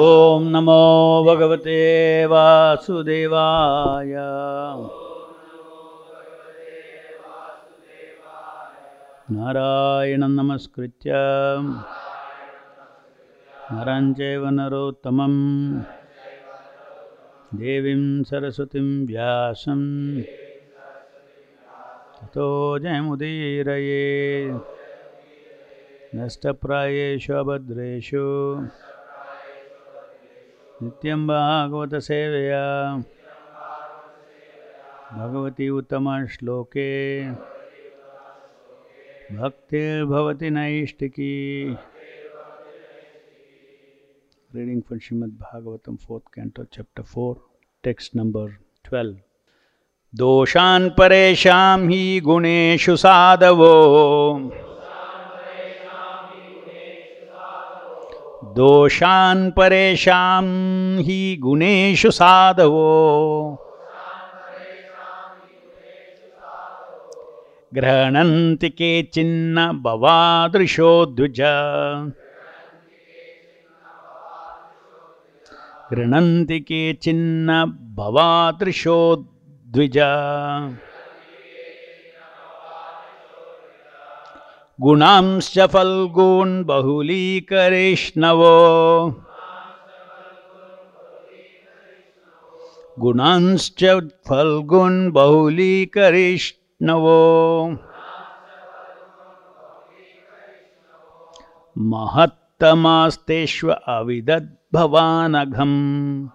ॐ नमो भगवते वासुदेवाय। नारायणं नमस्कृत्य। नरं चैव नरोत्तमं देवीं सरस्वतीं व्यासं ततो जयमुदीरये। नष्टप्रायेषु अभद्रेषु नित्यं भागवत सेवया भगवती उत्तम श्लोके भक्तिर्भवती नैष्टिकी reading from Shrimad Bhagavatam fourth canto chapter four text number twelve दोषान् परेषां हि गुणेषु साधवो। दोषान् परेषां हि गुणेषु साधवो। गृह्णन्ति केचिन्न भवादृशो द्विज गृह्णन्ति केचिन्न भवादृशो द्विज गुणांश्च फल्गून् बहुलीकरेष्णवो। गुणांश्च फल्गुन् बहुलीकरेष्णवो। महत्तमास्तेष्व अविदद्भवानघम्।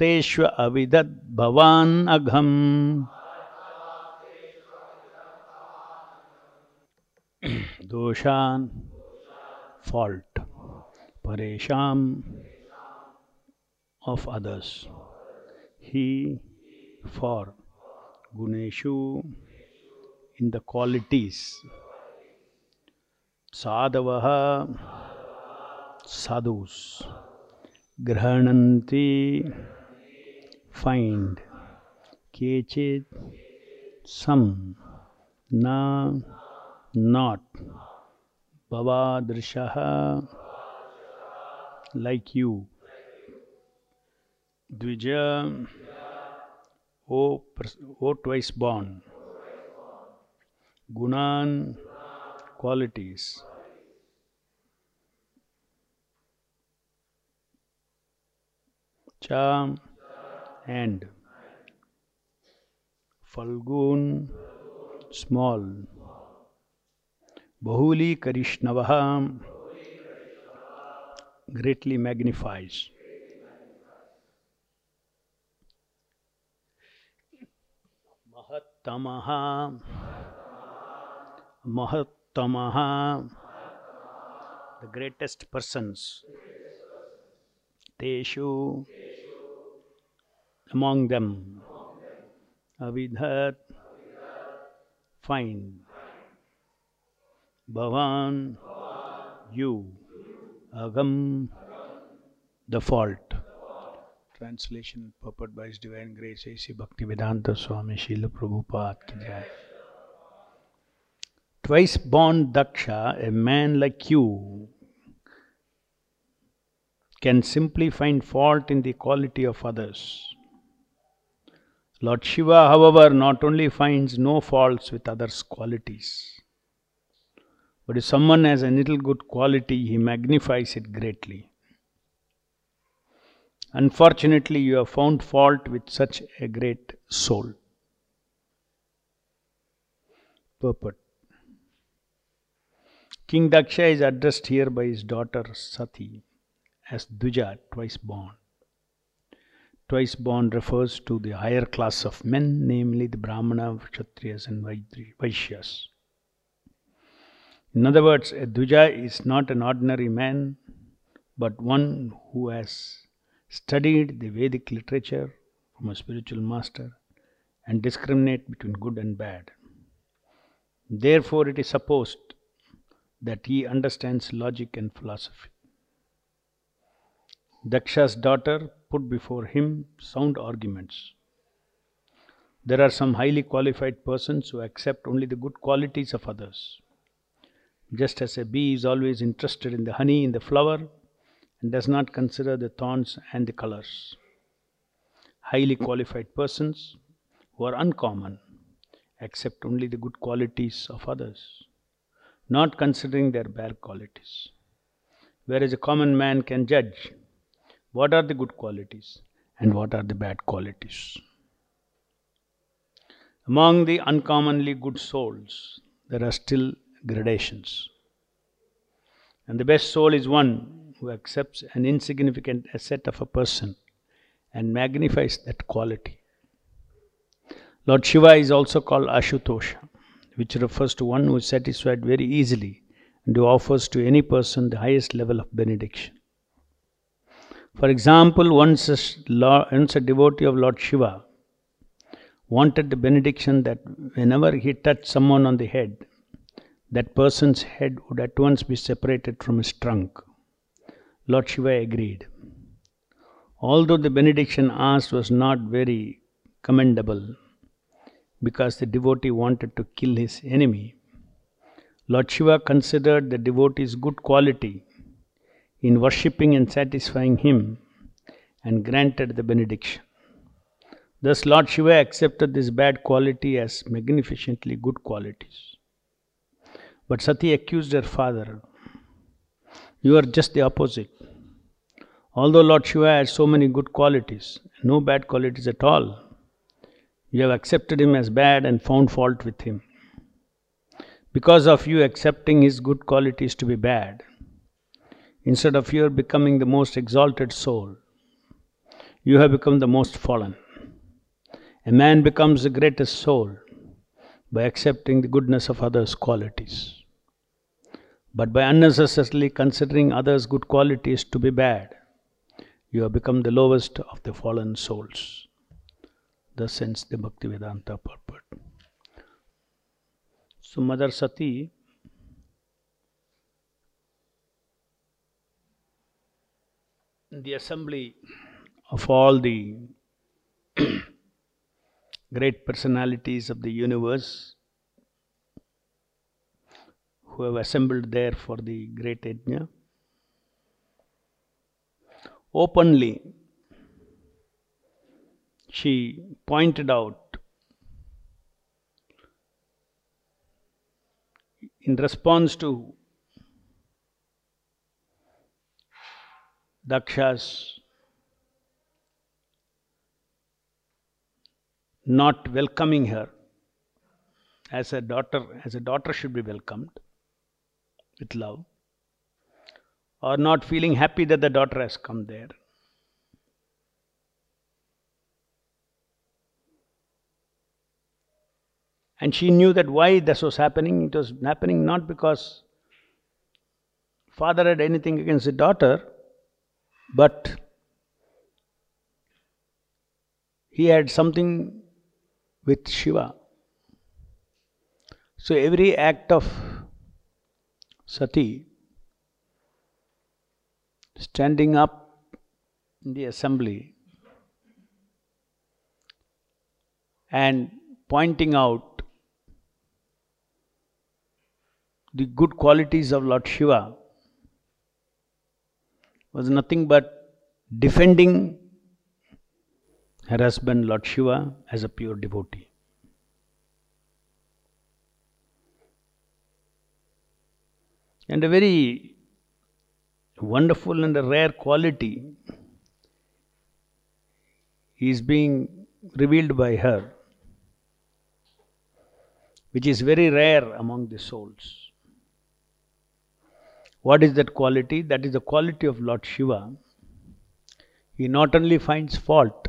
तेष्व अविदत् भवान् अघम्। दोषान् फॉल्ट परेशान ऑफ़ अदर्स ही फॉर गुणेशु इन द क्वालिटीज साधव साधुस। गृहणंती find केचित् some न not भवादृशः like you द्विज o, pers- o twice born gunan qualities cha and falgun small. Bahuli karishnavah greatly magnifies. Mahattamaha mahattamaha the greatest persons. Teshu among them avidhat find bhavan you agam the fault translation purport by his divine grace A.C. Bhaktivedanta Swami Srila Prabhupada ki jai. twice born daksha a man like you can simply find fault in the quality of others Lord Shiva, however, not only finds no faults with others' qualities, but if someone has a little good quality, he magnifies it greatly. Unfortunately, you have found fault with such a great soul. Purport King Daksha is addressed here by his daughter Sati as Dvija, twice born. Twice born refers to the higher class of men, namely the Brahmana, Kshatriyas, and Vaishyas. In other words, a Dvija is not an ordinary man, but one who has studied the Vedic literature from a spiritual master and discriminate between good and bad. Therefore, it is supposed that he understands logic and philosophy. Daksha's daughter put before him sound arguments. There are some highly qualified persons who accept only the good qualities of others. just as a bee is always interested in the honey in the flower and does not consider the thorns and the colors. Highly qualified persons who are uncommon accept only the good qualities of others, not considering their bad qualities. Whereas a common man can judge what are the good qualities and what are the bad qualities. Among the uncommonly good souls, there are still gradations. And the best soul is one who accepts an insignificant asset of a person and magnifies that quality. Lord Shiva is also called Ashutosha, which refers to one who is satisfied very easily and who offers to any person the highest level of benediction. For example, once a, once a devotee of Lord Shiva wanted the benediction that whenever he touched someone on the head, that person's head would at once be separated from his trunk. Lord Shiva agreed. Although the benediction asked was not very commendable, because the devotee wanted to kill his enemy, Lord Shiva considered the devotee's good quality in worshipping and satisfying him and granted the benediction. Thus, Lord Shiva accepted this bad quality as magnificently good qualities. But Sati accused her father. You are just the opposite. Although Lord Shiva has so many good qualities, no bad qualities at all, you have accepted him as bad and found fault with him. Because of you accepting his good qualities to be bad, instead of your becoming the most exalted soul, you have become the most fallen. A man becomes the greatest soul by accepting the goodness of others' qualities. But by unnecessarily considering others' good qualities to be bad, you have become the lowest of the fallen souls. Thus ends the Bhaktivedanta purport. So, Mother Sati the assembly of all the great personalities of the universe who have assembled there for the great yajna. Openly she pointed out in response to Daksha's not welcoming her as a daughter, as a daughter should be welcomed with love, or not feeling happy that the daughter has come there. And she knew that why this was happening. It was happening not because father had anything against the daughter, but he had something with Shiva. So every act of Sati standing up in the assembly and pointing out the good qualities of Lord Shiva was nothing but defending her husband, Lord Shiva, as a pure devotee. And a very wonderful and a rare quality is being revealed by her, which is very rare among the souls. What is that quality? That is the quality of Lord Shiva. He not only finds fault,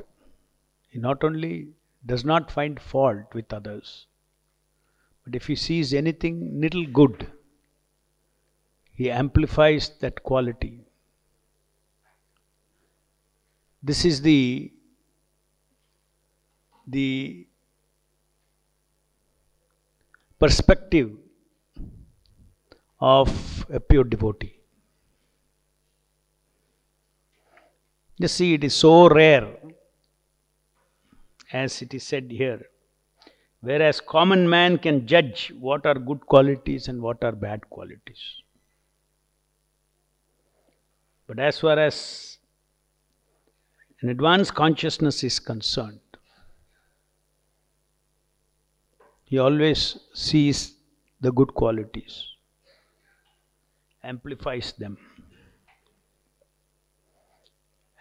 he not only does not find fault with others, but if he sees anything little good, he amplifies that quality. This is the the perspective of a pure devotee. You see, it is so rare, as it is said here. Whereas common man can judge what are good qualities and what are bad qualities. But as far as an advanced consciousness is concerned, he always sees the good qualities, amplifies them,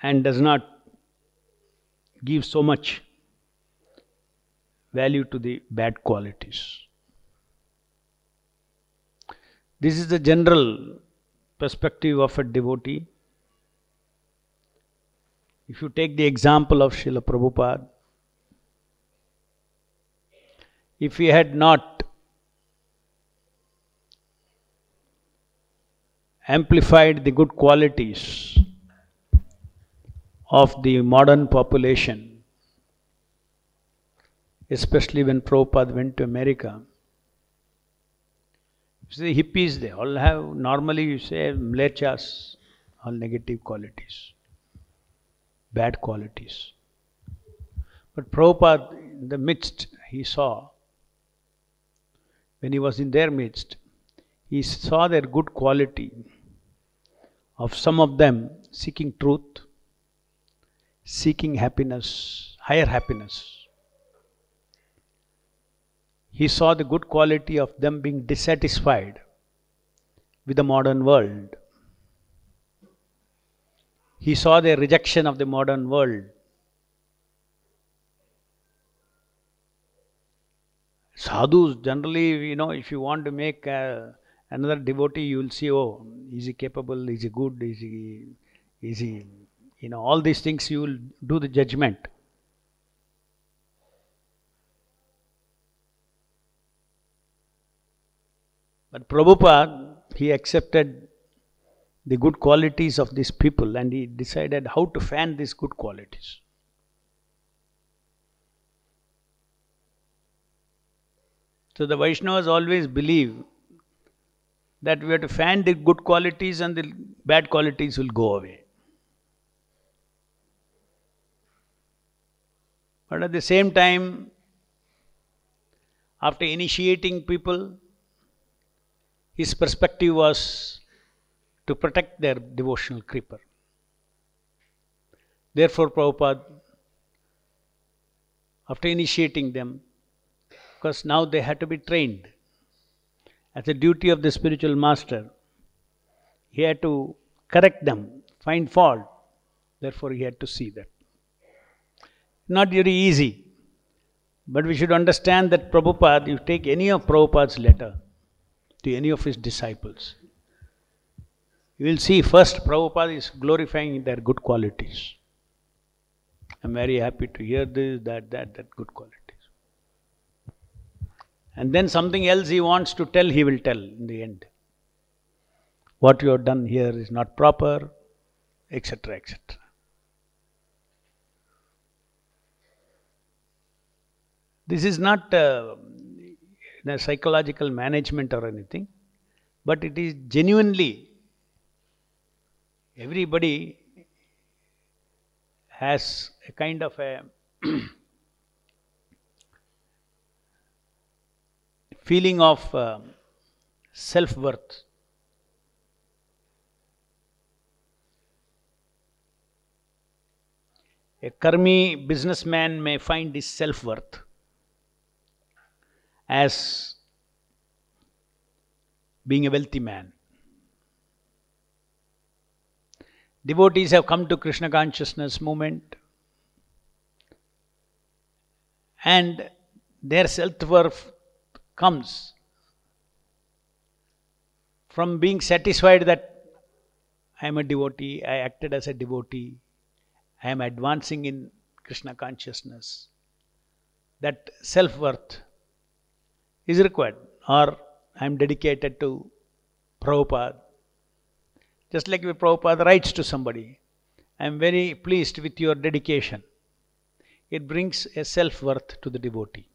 and does not give so much value to the bad qualities. This is the general perspective of a devotee. If you take the example of Srila Prabhupada, if he had not amplified the good qualities of the modern population, especially when Prabhupada went to America. See, hippies, they all have, normally you say, mlechas, all negative qualities, bad qualities. But Prabhupada, in the midst, he saw, when he was in their midst, he saw their good quality of some of them seeking truth, seeking happiness, higher happiness he saw the good quality of them being dissatisfied with the modern world. He saw their rejection of the modern world. Sadhus, generally, you know, if you want to make uh, another devotee, you will see, oh, is he capable, is he good, is he, is he, you know, all these things you will do the judgment. But Prabhupada, he accepted the good qualities of these people and he decided how to fan these good qualities. So the Vaishnavas always believe that we have to fan the good qualities and the bad qualities will go away. But at the same time, after initiating people, his perspective was to protect their devotional creeper. Therefore, Prabhupada, after initiating them, because now they had to be trained. As a duty of the spiritual master, he had to correct them, find fault. Therefore, he had to see that. Not very easy. But we should understand that Prabhupada, you take any of Prabhupada's letter, to any of his disciples. You will see first Prabhupada is glorifying their good qualities. I'm very happy to hear this, that, that, that good qualities. And then something else he wants to tell, he will tell in the end. What you have done here is not proper, etc., etc. This is not uh, psychological management or anything, but it is genuinely everybody has a kind of a feeling of uh, self worth. A karmi businessman may find his self worth as being a wealthy man. Devotees have come to Krishna consciousness movement and their self worth comes from being satisfied that I am a devotee, I acted as a devotee, I am advancing in Krishna consciousness. That self worth is required or I am dedicated to Prabhupada. Just like Prabhupada writes to somebody, I am very pleased with your dedication. It brings a self worth to the devotee.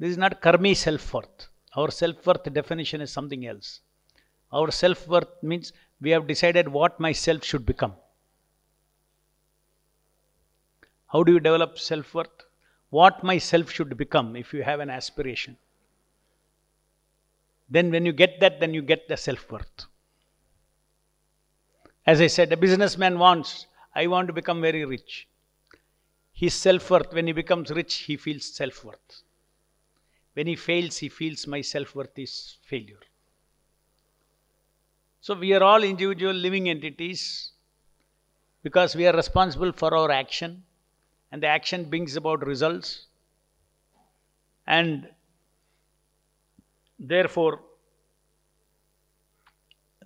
This is not karmi self worth. Our self worth definition is something else. Our self worth means we have decided what my self should become. How do you develop self worth? what my self should become if you have an aspiration. Then, when you get that, then you get the self worth. As I said, a businessman wants, I want to become very rich. His self worth, when he becomes rich, he feels self worth. When he fails, he feels my self worth is failure. So, we are all individual living entities because we are responsible for our action and the action brings about results and therefore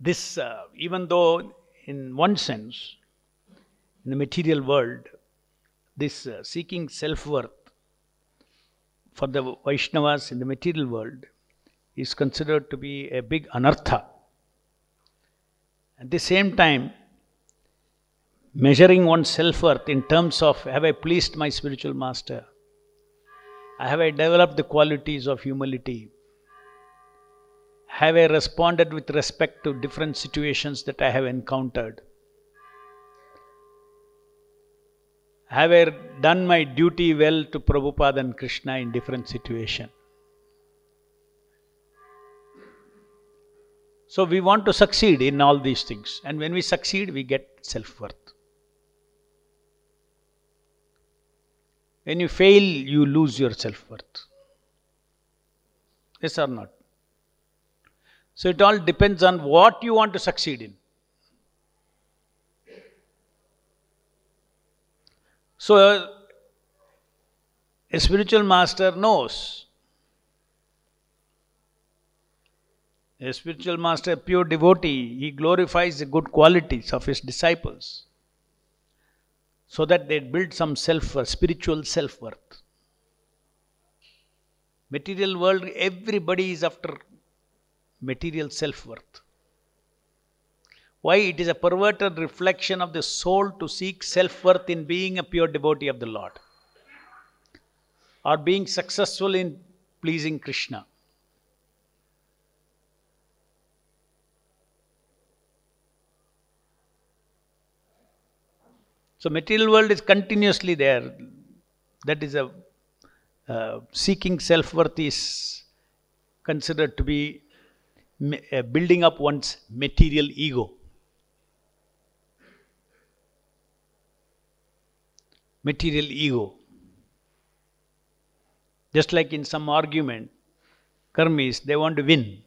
this uh, even though in one sense in the material world this uh, seeking self-worth for the vaishnavas in the material world is considered to be a big anartha at the same time measuring one's self worth in terms of have I pleased my spiritual master? Have I developed the qualities of humility? Have I responded with respect to different situations that I have encountered? Have I done my duty well to Prabhupada and Krishna in different situations? So we want to succeed in all these things. And when we succeed, we get self worth. When you fail, you lose your self worth. Yes or not? So it all depends on what you want to succeed in. So uh, a spiritual master knows. A spiritual master, a pure devotee, he glorifies the good qualities of his disciples so that they build some self uh, spiritual self worth. Material world, everybody is after material self worth. Why? It is a perverted reflection of the soul to seek self worth in being a pure devotee of the Lord or being successful in pleasing Krishna. So material world is continuously there. That is a uh, seeking self-worth is considered to be uh, building up one's material ego. Material ego. Just like in some argument, karmis, they want to win.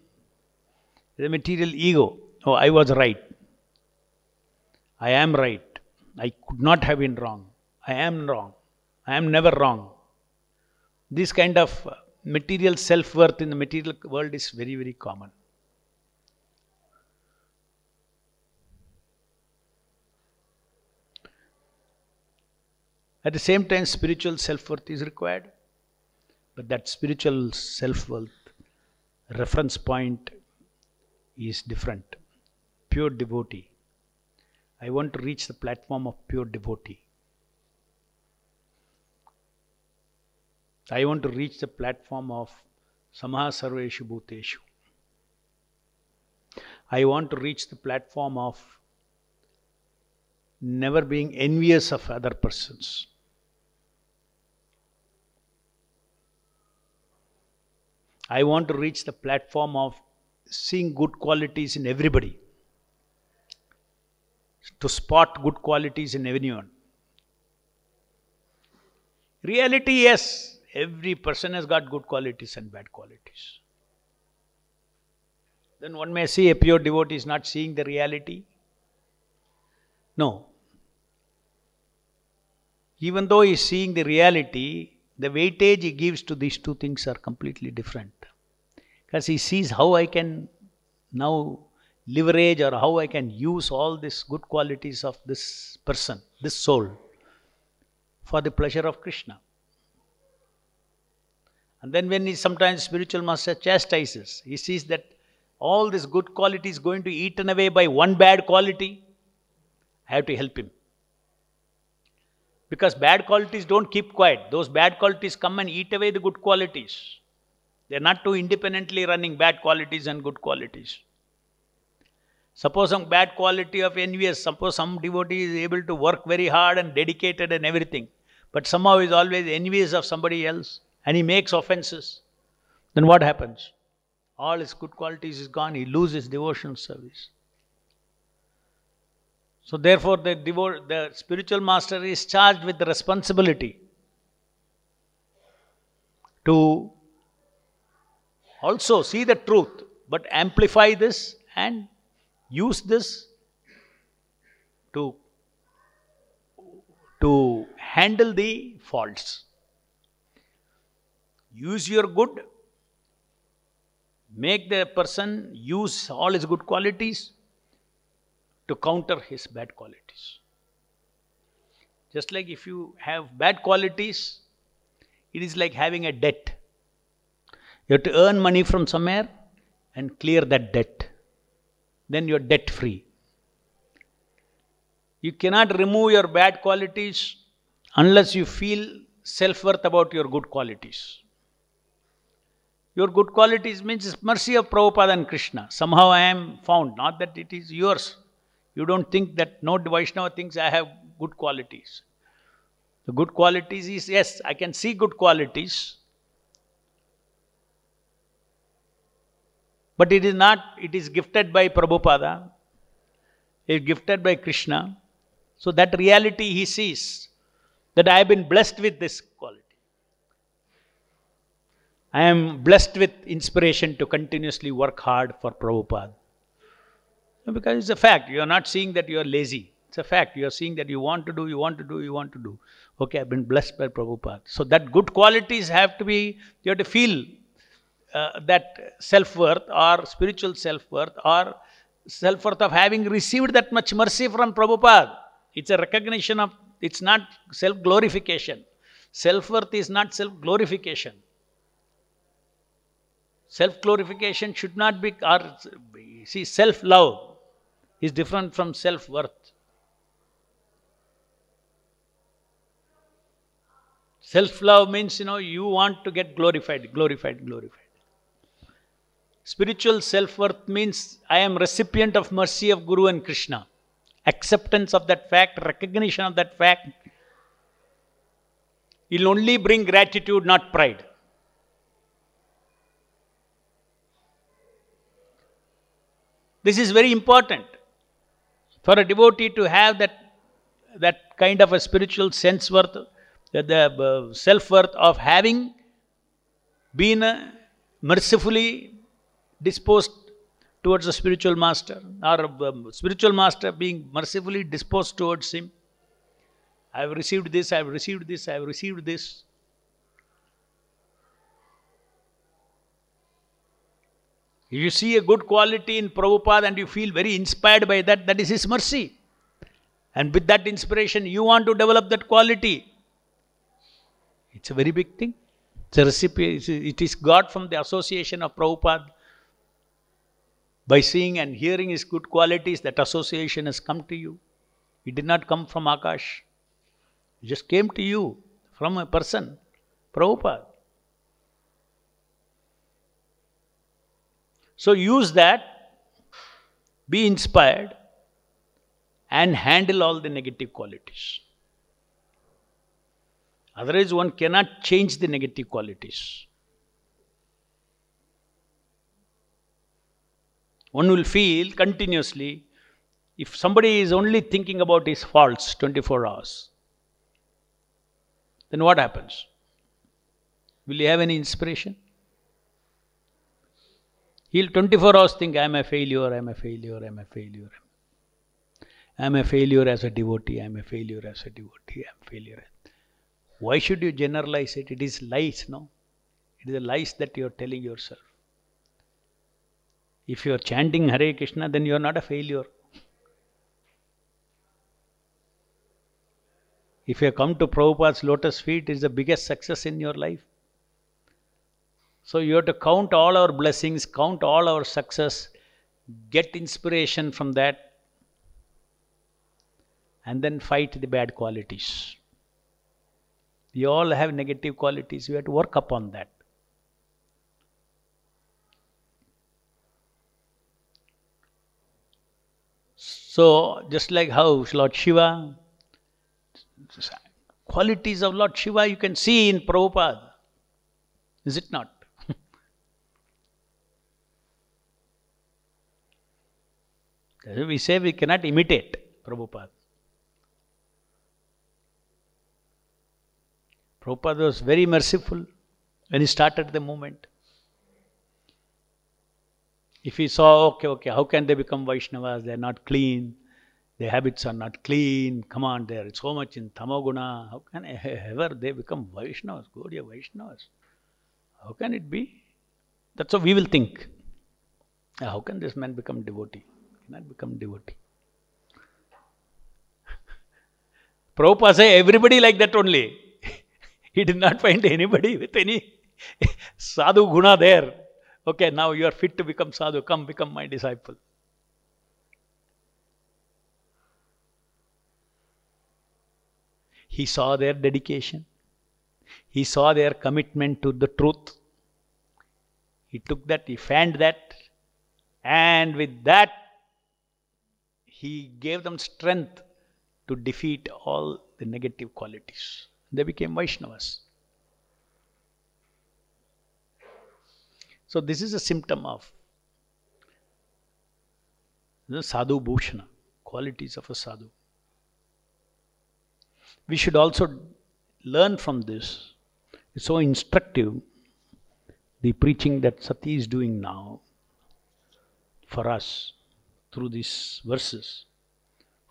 The material ego. Oh, I was right. I am right. I could not have been wrong. I am wrong. I am never wrong. This kind of uh, material self worth in the material world is very, very common. At the same time, spiritual self worth is required. But that spiritual self worth reference point is different. Pure devotee I want to reach the platform of pure devotee. I want to reach the platform of Samaha Sarveshu Bhuteshu. I want to reach the platform of never being envious of other persons. I want to reach the platform of seeing good qualities in everybody to spot good qualities in anyone. Reality, yes, every person has got good qualities and bad qualities. Then one may say a pure devotee is not seeing the reality. No. Even though he is seeing the reality, the weightage he gives to these two things are completely different. Because he sees how I can now leverage or how I can use all these good qualities of this person, this soul, for the pleasure of Krishna. And then when he sometimes spiritual master chastises, he sees that all this good quality is going to be eaten away by one bad quality. I have to help him. Because bad qualities don't keep quiet. Those bad qualities come and eat away the good qualities. They're not too independently running bad qualities and good qualities. Suppose some bad quality of envious, suppose some devotee is able to work very hard and dedicated and everything, but somehow is always envious of somebody else and he makes offenses, then what happens? All his good qualities is gone, he loses devotional service. So therefore the, the spiritual master is charged with the responsibility to also see the truth but amplify this and use this to to handle the faults. Use your good, make the person use all his good qualities to counter his bad qualities. Just like if you have bad qualities, it is like having a debt. You have to earn money from somewhere and clear that debt. Then you're debt free. You cannot remove your bad qualities unless you feel self worth about your good qualities. Your good qualities means mercy of Prabhupada and Krishna. Somehow I am found, not that it is yours. You don't think that no Vaishnava thinks I have good qualities. The good qualities is yes, I can see good qualities. But it is not, it is gifted by Prabhupada, it is gifted by Krishna. So that reality he sees that I have been blessed with this quality. I am blessed with inspiration to continuously work hard for Prabhupada. Because it's a fact. You are not seeing that you are lazy. It's a fact. You are seeing that you want to do, you want to do, you want to do. Okay, I've been blessed by Prabhupada. So that good qualities have to be, you have to feel uh, that self-worth or spiritual self-worth or self-worth of having received that much mercy from Prabhupada. It's a recognition of, it's not self glorification. Self worth is not self glorification. Self glorification should not be, or see, self love is different from self worth. Self love means, you know, you want to get glorified, glorified, glorified. Spiritual self worth means I am recipient of mercy of Guru and Krishna acceptance of that fact, recognition of that fact, will only bring gratitude, not pride. This is very important for a devotee to have that, that kind of a spiritual sense worth, the, the uh, self worth of having been uh, mercifully disposed towards the spiritual master or um, spiritual master being mercifully disposed towards him. I have received this, I have received this, I have received this. If you see a good quality in Prabhupada and you feel very inspired by that, that is his mercy. And with that inspiration, you want to develop that quality. It's a very big thing. It's a recipe. It is got from the association of Prabhupada by seeing and hearing his good qualities, that association has come to you. It did not come from Akash. It just came to you from a person, Prabhupada. So use that, be inspired, and handle all the negative qualities. Otherwise, one cannot change the negative qualities. one will feel continuously if somebody is only thinking about his faults 24 hours, then what happens? Will he have any inspiration? He'll 24 hours think, I'm a failure, I'm a failure, I'm a failure. I'm a failure as a devotee, I'm a failure as a devotee, I'm a failure. Why should you generalize it? It is lies, no? It is the lies that you are telling yourself. If you are chanting Hare Krishna, then you are not a failure. If you have come to Prabhupada's lotus feet, it is the biggest success in your life. So you have to count all our blessings, count all our success, get inspiration from that, and then fight the bad qualities. We all have negative qualities, we have to work upon that. So, just like how Lord Shiva, qualities of Lord Shiva you can see in Prabhupada. Is it not? We say we cannot imitate Prabhupada. Prabhupada was very merciful when he started the movement. If he saw, okay, okay, how can they become Vaishnavas? They are not clean, their habits are not clean, come on, they are so much in Tamaguna. How can ever they become Vaishnavas, Gaudiya Vaishnavas? How can it be? That's how we will think. How can this man become devotee? Cannot become devotee. Prabhupada say everybody like that only. he did not find anybody with any sadhu guna there. Okay, now you are fit to become sadhu. Come, become my disciple. He saw their dedication. He saw their commitment to the truth. He took that, he fanned that, and with that, he gave them strength to defeat all the negative qualities. They became Vaishnavas. So this is a symptom of the sadhu bhushana, qualities of a sadhu. We should also learn from this. It's so instructive, the preaching that Sati is doing now for us through these verses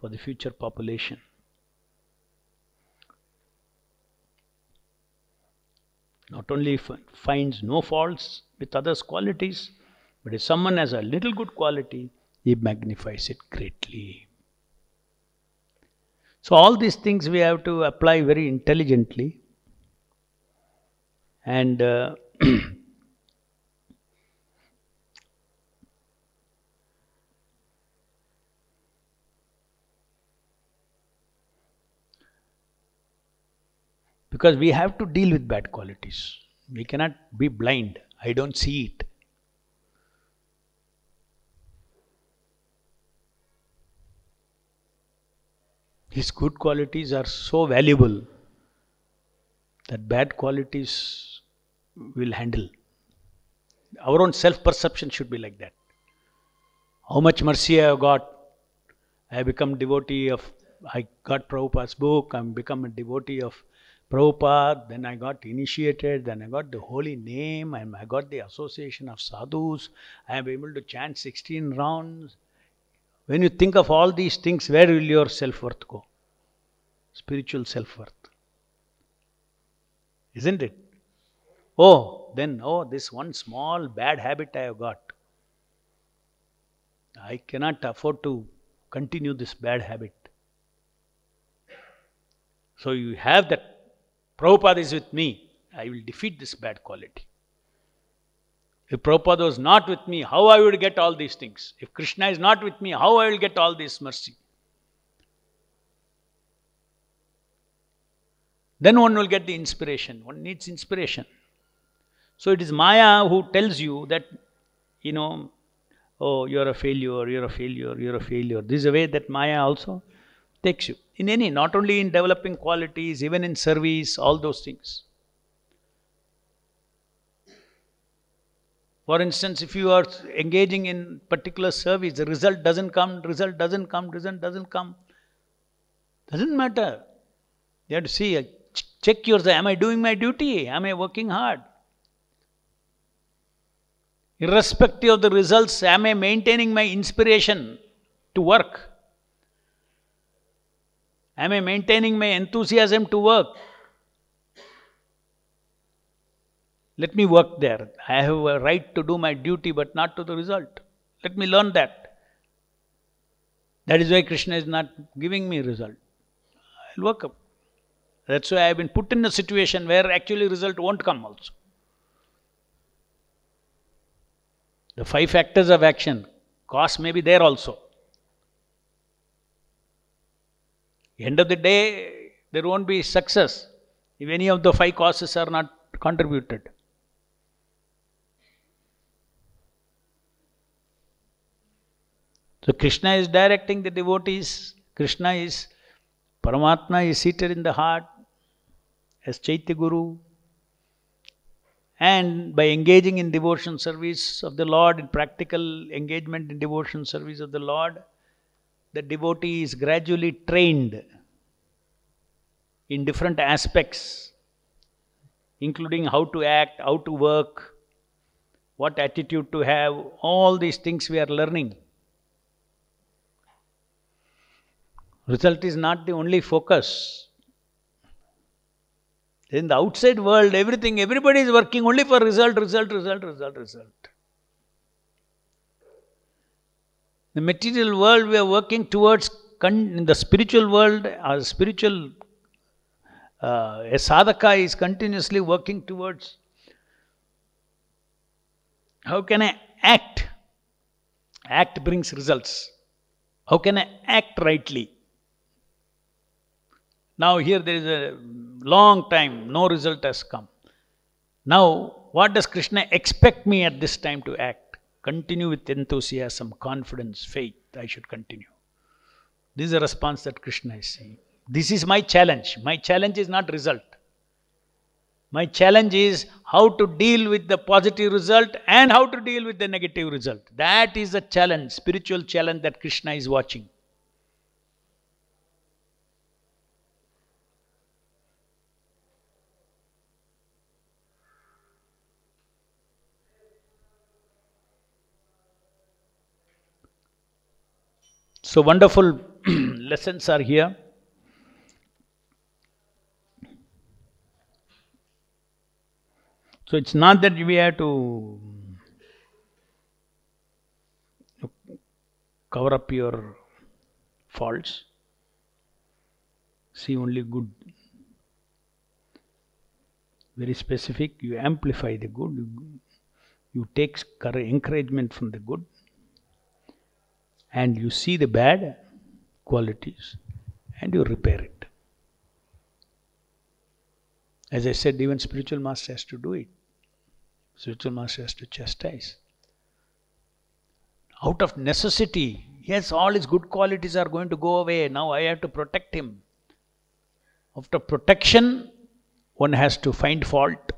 for the future population. Not only finds no faults with others' qualities, but if someone has a little good quality, he magnifies it greatly. So, all these things we have to apply very intelligently and uh, because we have to deal with bad qualities. We cannot be blind. I don't see it. His good qualities are so valuable that bad qualities will handle. Our own self perception should be like that. How much mercy I have got. I have become devotee of, I got Prabhupada's book, I'm become a devotee of Prabhupada, then I got initiated, then I got the holy name, and I got the association of sadhus. I am able to chant 16 rounds. When you think of all these things, where will your self worth go? Spiritual self worth. Isn't it? Oh, then, oh, this one small bad habit I have got. I cannot afford to continue this bad habit. So you have that Prabhupada is with me, I will defeat this bad quality. If Prabhupada was not with me, how I would get all these things? If Krishna is not with me, how I will get all this mercy? Then one will get the inspiration. One needs inspiration. So it is Maya who tells you that, you know, oh, you're a failure, you're a failure, you're a failure. This is a way that Maya also takes you. In any, not only in developing qualities, even in service, all those things. For instance, if you are engaging in particular service, the result doesn't come, result doesn't come, result doesn't come. Doesn't matter. You have to see, uh, check yourself. Am I doing my duty? Am I working hard? Irrespective of the results, am I maintaining my inspiration to work? Am I maintaining my enthusiasm to work? Let me work there. I have a right to do my duty, but not to the result. Let me learn that. That is why Krishna is not giving me result. I'll work up. That's why I've been put in a situation where actually result won't come also. The five factors of action, cause may be there also. End of the day, there won't be success if any of the five causes are not contributed. So Krishna is directing the devotees. Krishna is, Paramatma is seated in the heart. as Chaitya Guru, and by engaging in devotion service of the Lord, in practical engagement in devotion service of the Lord, the devotee is gradually trained in different aspects, including how to act, how to work, what attitude to have, all these things we are learning. Result is not the only focus. In the outside world, everything, everybody is working only for result, result, result, result, result. The material world we are working towards, in the spiritual world, our spiritual, uh, a sadhaka is continuously working towards how can I act? Act brings results. How can I act rightly? Now, here there is a long time, no result has come. Now, what does Krishna expect me at this time to act? Continue with enthusiasm, confidence, faith. I should continue. This is a response that Krishna is saying. This is my challenge. My challenge is not result. My challenge is how to deal with the positive result and how to deal with the negative result. That is a challenge, spiritual challenge that Krishna is watching. So wonderful lessons are here. So it's not that we have to cover up your faults, see only good. Very specific, you amplify the good, you, you take encouragement from the good, and you see the bad qualities and you repair it. As I said, even spiritual master has to do it. Spiritual master has to chastise. Out of necessity, yes, all his good qualities are going to go away. Now I have to protect him. After protection, one has to find fault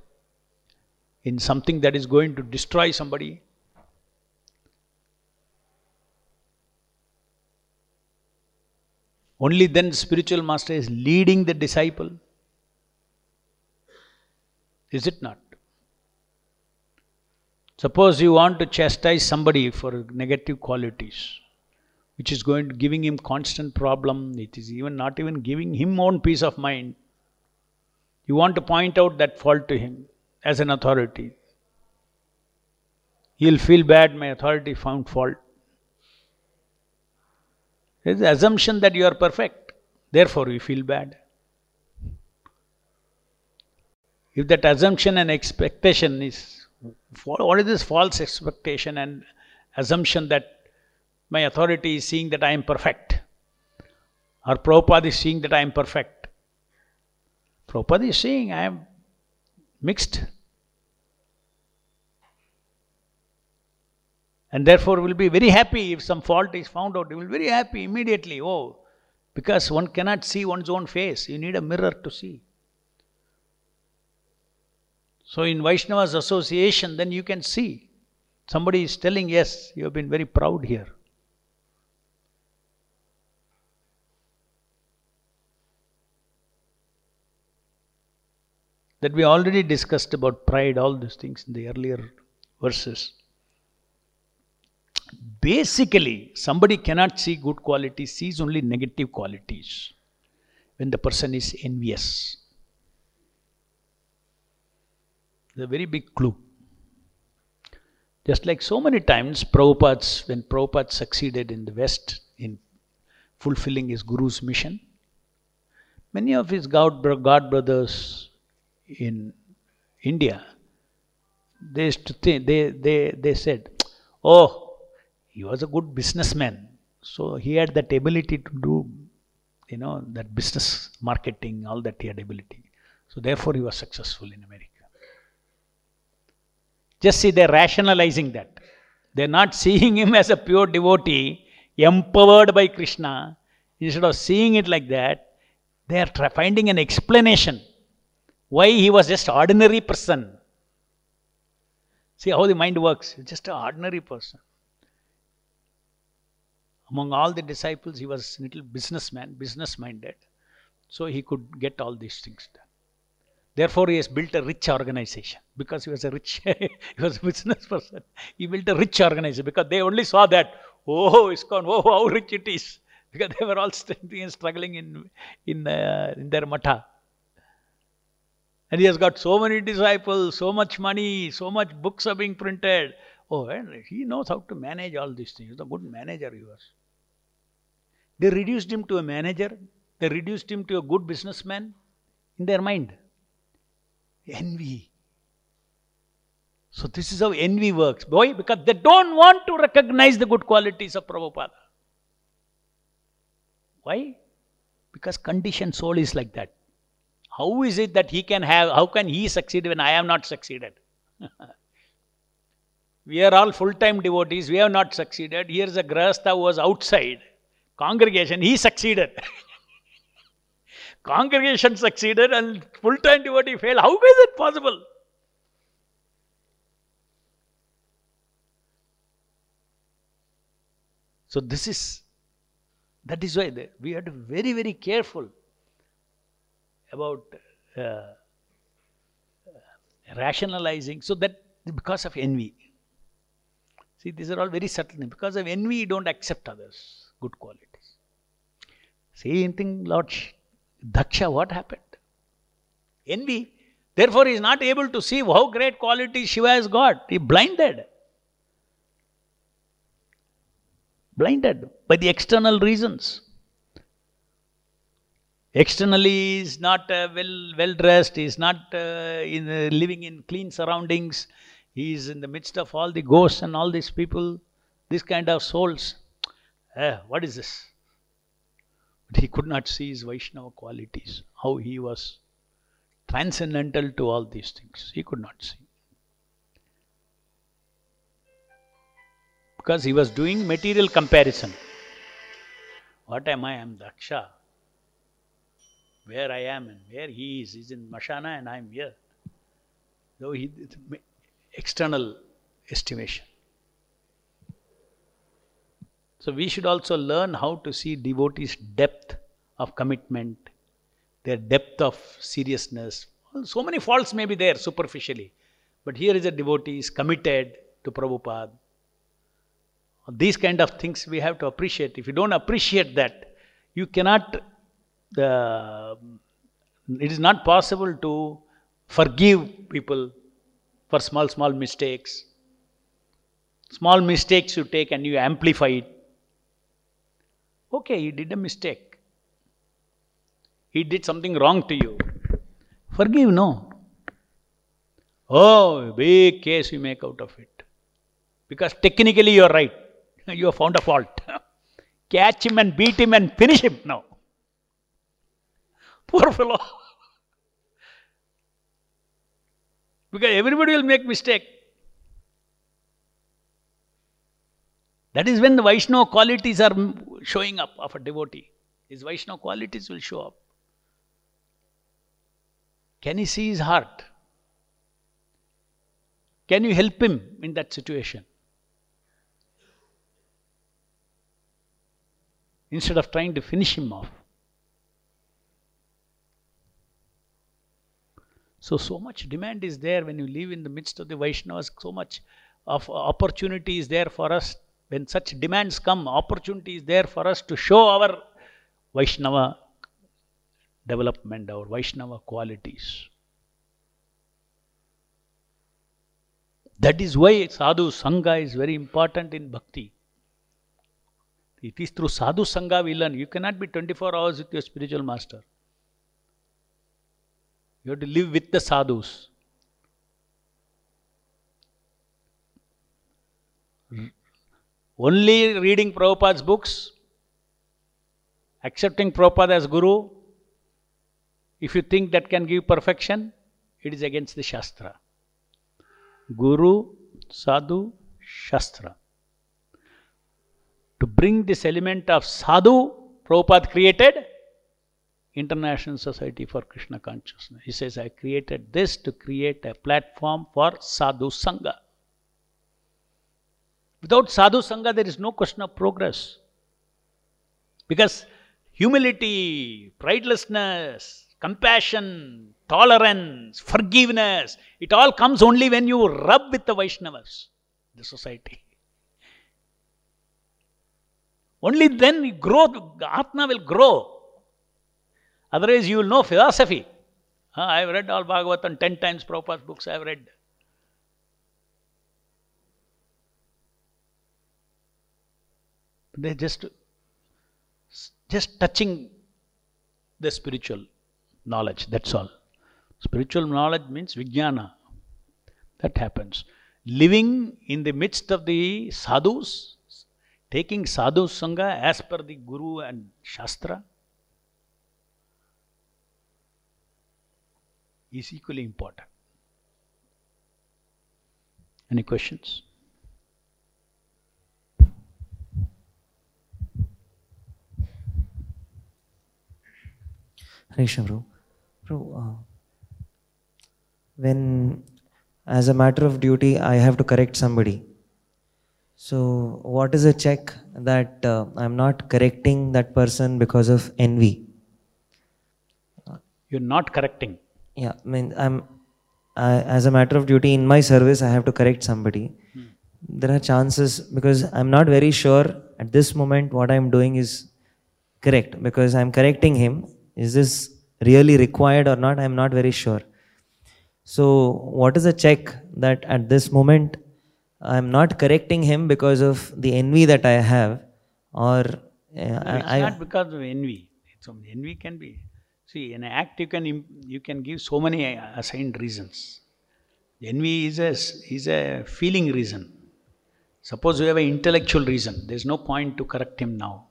in something that is going to destroy somebody. Only then spiritual master is leading the disciple. Is it not? Suppose you want to chastise somebody for negative qualities, which is going to giving him constant problem, it is even not even giving him own peace of mind. You want to point out that fault to him as an authority. He'll feel bad, my authority found fault. It's the assumption that you are perfect, therefore you feel bad. If that assumption and expectation is, what is this false expectation and assumption that my authority is seeing that I am perfect? Or Prabhupada is seeing that I am perfect? Prabhupada is seeing I am mixed. And therefore will be very happy if some fault is found out. He will be very happy immediately. Oh, because one cannot see one's own face. You need a mirror to see. So in Vaishnava's association, then you can see somebody is telling, Yes, you have been very proud here. That we already discussed about pride, all these things in the earlier verses. Basically, somebody cannot see good qualities, sees only negative qualities when the person is envious. a very big clue. Just like so many times, Prabhupada's, when Prabhupada succeeded in the West in fulfilling his Guru's mission, many of his God, God brothers in India, they, used to think, they, they, they said, Oh, he was a good businessman. So he had that ability to do, you know, that business marketing, all that he had ability. So therefore he was successful in America. Just see, they're rationalizing that. They're not seeing him as a pure devotee, empowered by Krishna. Instead of seeing it like that, they are finding an explanation Why he was just ordinary person. See how the mind works. Just an ordinary person. Among all the disciples, he was a little businessman, business minded. So he could get all these things done. Therefore, he has built a rich organization because he was a rich, he was a business person. He built a rich organization because they only saw that, oh, ISKCON, oh, how rich it is. Because they were all struggling in, in, uh, in their matha. And he has got so many disciples, so much money, so much books are being printed. Oh, and he knows how to manage all these things. He's a good manager he was. They reduced him to a manager. They reduced him to a good businessman in their mind. Envy. So this is how envy works. Why? Because they don't want to recognize the good qualities of Prabhupada. Why? Because conditioned soul is like that. How is it that he can have, how can he succeed when I have not succeeded? we are all full-time devotees, we have not succeeded. Here is a Grahastha who was outside congregation, he succeeded. congregation succeeded and full-time devotee failed. How is it possible? So this is, that is why we have to be very, very careful about uh, rationalizing so that because of envy. See, these are all very subtle things. Because of envy, you don't accept others' good qualities. Same thing, Lord Daksha, what happened? Envy. Therefore, he is not able to see how great qualities Shiva has got. He blinded. Blinded by the external reasons. Externally, he is not uh, well, well dressed, he is not uh, in, uh, living in clean surroundings, he is in the midst of all the ghosts and all these people, this kind of souls. Uh, what is this? But he could not see his Vaishnava qualities, how he was transcendental to all these things. He could not see. Because he was doing material comparison. What am I? I am Daksha where I am and where he is. He's in Mashana and I'm here. Though he, external estimation. So we should also learn how to see devotees' depth of commitment, their depth of seriousness. So many faults may be there superficially, but here is a devotee is committed to Prabhupada. These kind of things we have to appreciate. If you don't appreciate that, you cannot the, it is not possible to forgive people for small, small mistakes. Small mistakes you take and you amplify it. Okay, he did a mistake. He did something wrong to you. Forgive, no. Oh, big case you make out of it. Because technically you are right. you have found a fault. Catch him and beat him and finish him now. Poor fellow. because everybody will make mistake. That is when the Vaishnava qualities are showing up of a devotee. His Vaishnava qualities will show up. Can he see his heart? Can you help him in that situation? Instead of trying to finish him off. So, so much demand is there when you live in the midst of the Vaishnavas, so much of opportunity is there for us. When such demands come, opportunity is there for us to show our Vaishnava development, our Vaishnava qualities. That is why sadhu sangha is very important in bhakti. It is through sadhu sangha we learn. You cannot be 24 hours with your spiritual master. You have to live with the sadhus. Only reading Prabhupada's books, accepting Prabhupada as Guru, if you think that can give perfection, it is against the Shastra. Guru, Sadhu, Shastra. To bring this element of Sadhu, Prabhupada created International Society for Krishna Consciousness. He says, I created this to create a platform for sadhu sangha. Without sadhu sangha, there is no question of progress. Because humility, pridelessness, compassion, tolerance, forgiveness, it all comes only when you rub with the Vaishnavas, the society. Only then you grow, Atma will grow. Otherwise, you will know philosophy. I have read all Bhagavatam 10 times, Prabhupada's books I have read. They're just, just touching the spiritual knowledge, that's all. Spiritual knowledge means vijnana. That happens. Living in the midst of the sadhus, taking sadhu sangha as per the guru and shastra is equally important. Any questions? Bro. Bro, uh, when as a matter of duty I have to correct somebody, so what is a check that uh, I'm not correcting that person because of envy? You're not correcting. Yeah, I mean, I'm I, as a matter of duty in my service, I have to correct somebody. Hmm. There are chances because I'm not very sure at this moment what I'm doing is correct because I'm correcting him. Is this really required or not? I'm not very sure. So, what is a check that at this moment I'm not correcting him because of the envy that I have, or uh, no, it's I, not because of envy. It's, envy can be See, in an act you can you can give so many assigned reasons. Envy is a is a feeling reason. Suppose you have an intellectual reason. There is no point to correct him now,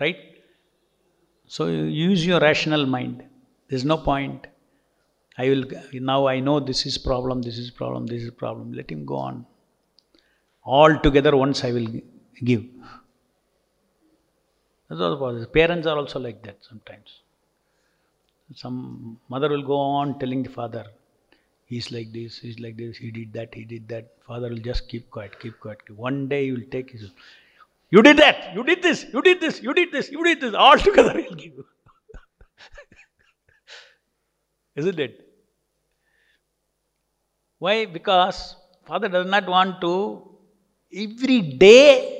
right? So you use your rational mind. There is no point. I will now. I know this is problem. This is problem. This is problem. Let him go on. All together once I will give. That's all Parents are also like that sometimes. Some mother will go on telling the father, he's like this, he's like this, he did that, he did that. Father will just keep quiet, keep quiet. One day he will take his, you did that, you did this, you did this, you did this, you did this, all together he'll give you. Isn't it? Why? Because father does not want to every day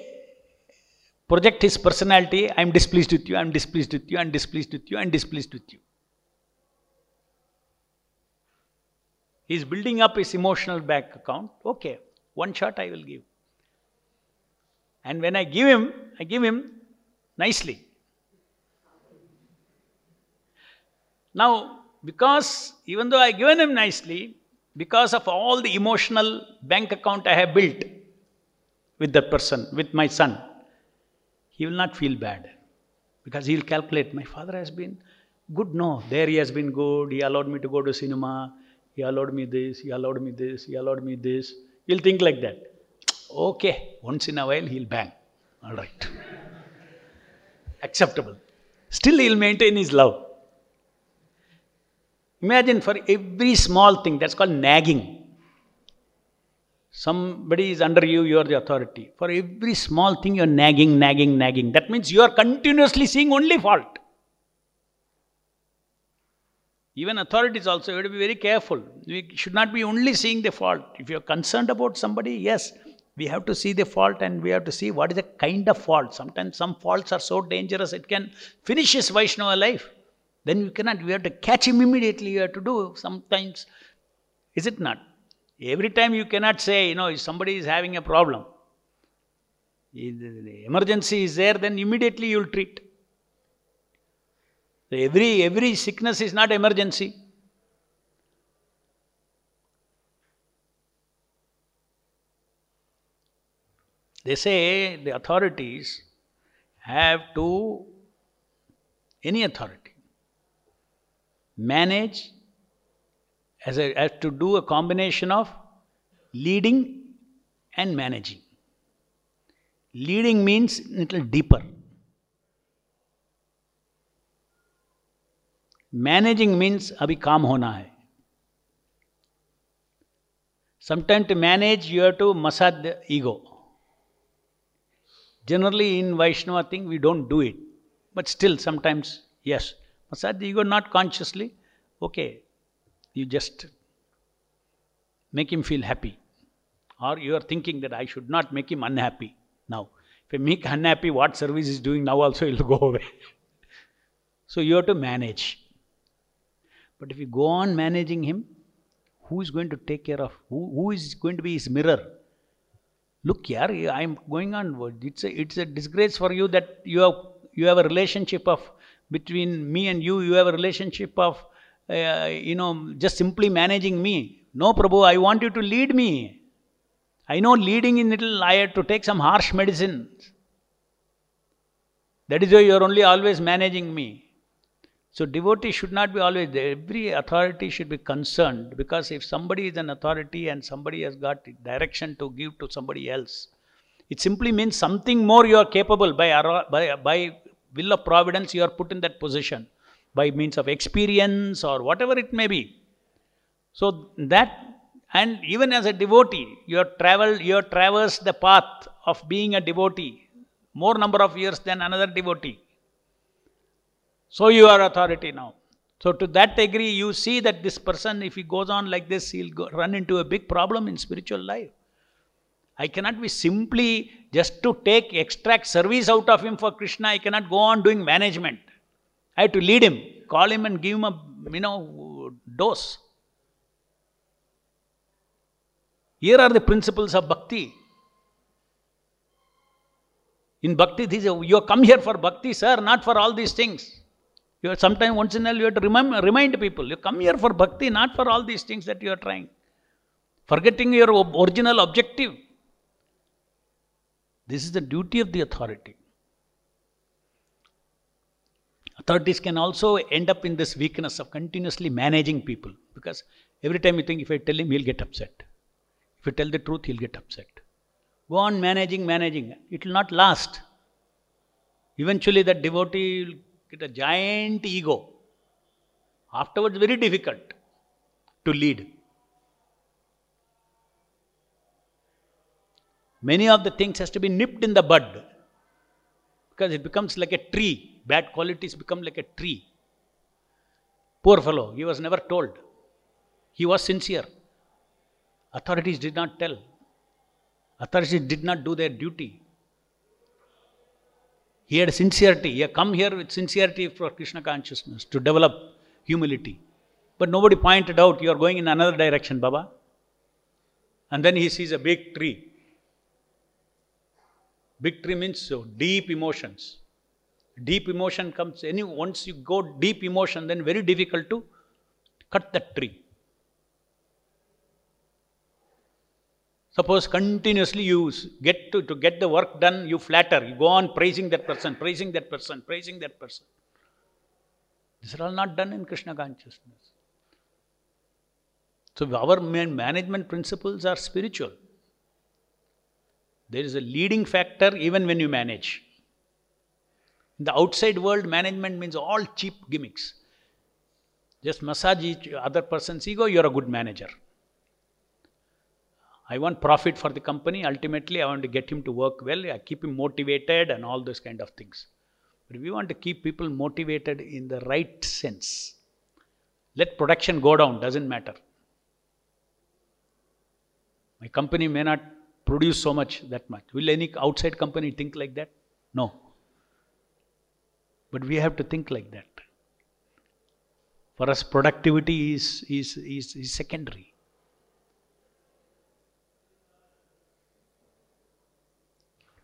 project his personality. I am displeased with you, I am displeased with you, I am displeased with you, I am displeased with you. He's building up his emotional bank account. Okay, one shot I will give. And when I give him, I give him nicely. Now, because even though I given him nicely, because of all the emotional bank account I have built with that person, with my son, he will not feel bad. Because he will calculate, my father has been good. No, there he has been good. He allowed me to go to cinema. He allowed me this, he allowed me this, he allowed me this. He'll think like that. Okay, once in a while he'll bang. All right. Acceptable. Still he'll maintain his love. Imagine for every small thing, that's called nagging. Somebody is under you, you are the authority. For every small thing, you're nagging, nagging, nagging. That means you are continuously seeing only fault. Even authorities also, you have to be very careful. We should not be only seeing the fault. If you're concerned about somebody, yes, we have to see the fault and we have to see what is the kind of fault. Sometimes some faults are so dangerous, it can finish his Vaishnava life. Then you cannot, we have to catch him immediately, you have to do sometimes. Is it not? Every time you cannot say, you know, if somebody is having a problem, the emergency is there, then immediately you will treat. So every, every sickness is not emergency. They say the authorities have to, any authority, manage as, a, as to do a combination of leading and managing. Leading means little deeper. Managing means अभी काम होना है sometimes to manage you have to massage the ego generally in vaishnava thing we don't do it. But still sometimes yes. Massage the ego not consciously okay you just make him feel happy. Or you are thinking that i should not make him unhappy now. If i make unhappy what service is doing now also will go away. So you have to manage. But if you go on managing him who is going to take care of who, who is going to be his mirror look here i am going on. It's a, it's a disgrace for you that you have you have a relationship of between me and you you have a relationship of uh, you know just simply managing me. No prabhu i want you to lead me. I know leading in little i had to take some harsh medicines. That is why you are only always managing me so devotee should not be always there. Every authority should be concerned because if somebody is an authority and somebody has got direction to give to somebody else, it simply means something more you are capable by, by, by will of providence you are put in that position by means of experience or whatever it may be. So that and even as a devotee, you have traveled, you have traversed the path of being a devotee more number of years than another devotee. So you are authority now. So to that degree, you see that this person, if he goes on like this, he'll go, run into a big problem in spiritual life. I cannot be simply just to take extract service out of him for Krishna. I cannot go on doing management. I have to lead him, call him, and give him a you know dose. Here are the principles of bhakti. In bhakti, you come here for bhakti, sir, not for all these things. You sometimes once in a while you have to remind, remind people. You come here for bhakti, not for all these things that you are trying. Forgetting your original objective. This is the duty of the authority. Authorities can also end up in this weakness of continuously managing people because every time you think if I tell him, he'll get upset. If you tell the truth, he'll get upset. Go on managing, managing. It will not last. Eventually, that devotee will get a giant ego. Afterwards, very difficult to lead. Many of the things has to be nipped in the bud because it becomes like a tree. Bad qualities become like a tree. Poor fellow, he was never told. He was sincere. Authorities did not tell. Authorities did not do their duty. He had sincerity. He had come here with sincerity for Krishna consciousness to develop humility. But nobody pointed out, you are going in another direction, Baba. And then he sees a big tree. Big tree means so deep emotions. Deep emotion comes, any once you go deep emotion, then very difficult to cut that tree. Suppose continuously you get to, to get the work done, you flatter, you go on praising that person, praising that person, praising that person. These are all not done in Krishna consciousness. So our management principles are spiritual. There is a leading factor even when you manage. In the outside world, management means all cheap gimmicks. Just massage each other person's ego, you're a good manager. I want profit for the company. Ultimately, I want to get him to work well. I keep him motivated and all those kind of things. But we want to keep people motivated in the right sense. Let production go down, doesn't matter. My company may not produce so much, that much. Will any outside company think like that? No. But we have to think like that. For us, productivity is, is, is, is secondary.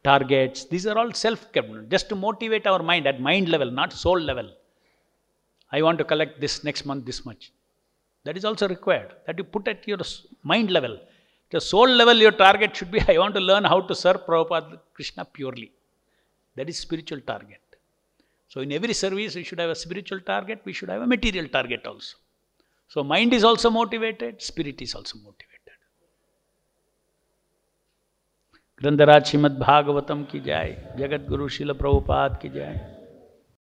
Targets. These are all self kept, just to motivate our mind at mind level, not soul level. I want to collect this next month this much. That is also required. That you put at your mind level. The soul level, your target should be I want to learn how to serve Prabhupada Krishna purely. That is spiritual target. So in every service, we should have a spiritual target, we should have a material target also. So mind is also motivated, spirit is also motivated. ग्रंथराज श्रीमद भागवतम की जाए जगत गुरु शिल प्रभुपाद की जाए।